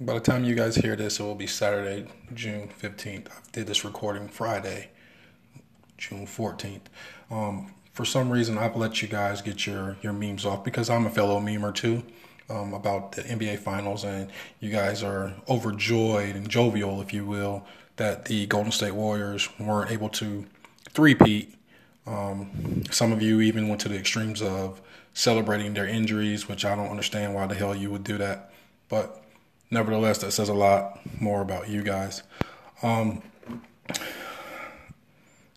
By the time you guys hear this, it will be Saturday, June 15th. I did this recording Friday, June 14th. Um, for some reason, I've let you guys get your, your memes off because I'm a fellow memer too um, about the NBA Finals, and you guys are overjoyed and jovial, if you will, that the Golden State Warriors weren't able to three-peat. Um, some of you even went to the extremes of celebrating their injuries, which I don't understand why the hell you would do that. But nevertheless, that says a lot more about you guys. Um,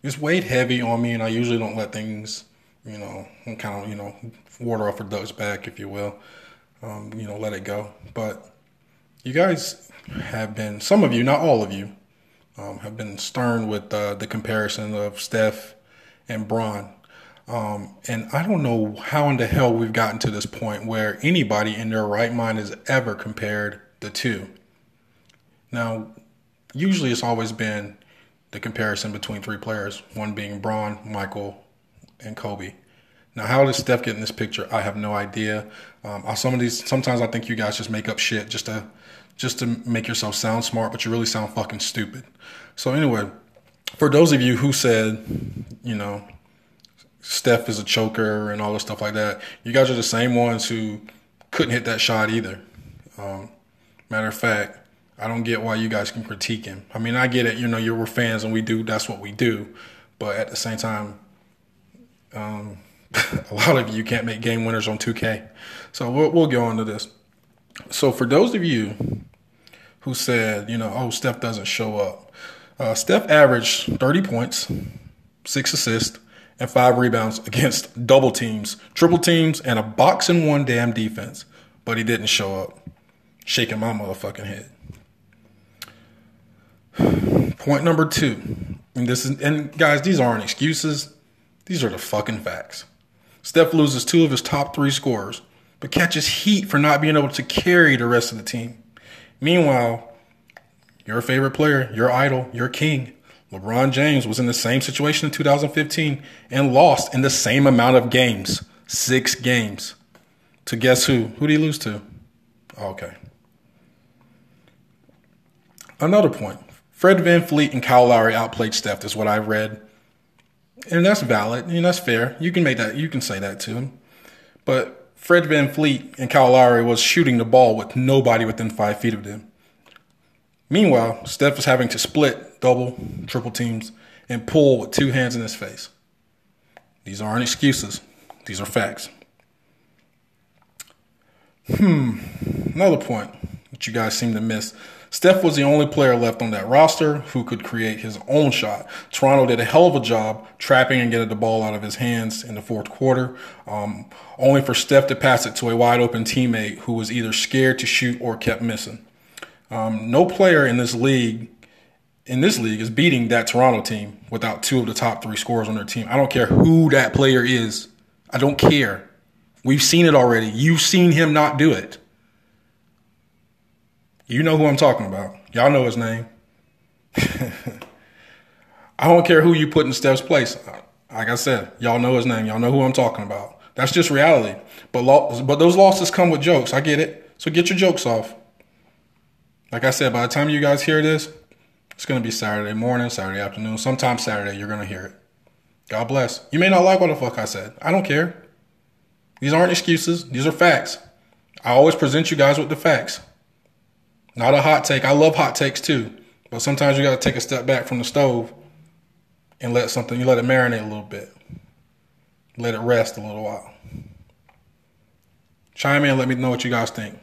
it's weighed heavy on me, and I usually don't let things, you know, kind of, you know, water off a duck's back, if you will. Um, you know, let it go. But you guys have been, some of you, not all of you, um, have been stern with uh, the comparison of Steph and Bron. Um, and I don't know how in the hell we've gotten to this point where anybody in their right mind has ever compared the two. Now, usually it's always been the comparison between three players, one being Bron, Michael, and Kobe. Now, how does Steph get in this picture? I have no idea. Um, some of these, sometimes I think you guys just make up shit just to, just to make yourself sound smart, but you really sound fucking stupid. So anyway, for those of you who said, you know, Steph is a choker and all this stuff like that, you guys are the same ones who couldn't hit that shot either. Um, Matter of fact, I don't get why you guys can critique him. I mean, I get it. You know, you're fans and we do. That's what we do. But at the same time, um, a lot of you can't make game winners on 2K. So we'll, we'll go on to this. So for those of you who said, you know, oh, Steph doesn't show up, uh, Steph averaged 30 points, six assists, and five rebounds against double teams, triple teams, and a box and one damn defense. But he didn't show up shaking my motherfucking head. Point number two, and this is, and guys, these aren't excuses. These are the fucking facts. Steph loses two of his top three scorers, but catches heat for not being able to carry the rest of the team. Meanwhile, your favorite player, your idol, your king, LeBron James was in the same situation in 2015 and lost in the same amount of games, six games. To guess who? Who did he lose to? Oh, okay. Another point Fred VanVleet and Kyle Lowry outplayed Steph, is what I read. And that's valid. and that's fair. You can make that, you can say that to him. But Fred VanVleet and Kyle Lowry was shooting the ball with nobody within five feet of them. Meanwhile, Steph was having to split, double, triple teams, and pull with two hands in his face. These aren't excuses, these are facts. Hmm, another point that you guys seem to miss Steph was the only player left on that roster who could create his own shot. Toronto did a hell of a job trapping and getting the ball out of his hands in the fourth quarter, um, only for Steph to pass it to a wide open teammate who was either scared to shoot or kept missing. Um, no player in this league in this league is beating that Toronto team without two of the top three scorers on their team. I don't care who that player is. I don't care. We've seen it already. You've seen him not do it. You know who I'm talking about. Y'all know his name. I don't care who you put in Steph's place. Like I said, y'all know his name. Y'all know who I'm talking about. That's just reality. But lo- but those losses come with jokes. I get it. So get your jokes off. Like I said, by the time you guys hear this, it's going to be Saturday morning, Saturday afternoon, sometime Saturday, you're going to hear it. God bless. You may not like what the fuck I said. I don't care. These aren't excuses. These are facts. I always present you guys with the facts. Not a hot take. I love hot takes too. But sometimes you got to take a step back from the stove and let something, you let it marinate a little bit. Let it rest a little while. Chime in, let me know what you guys think.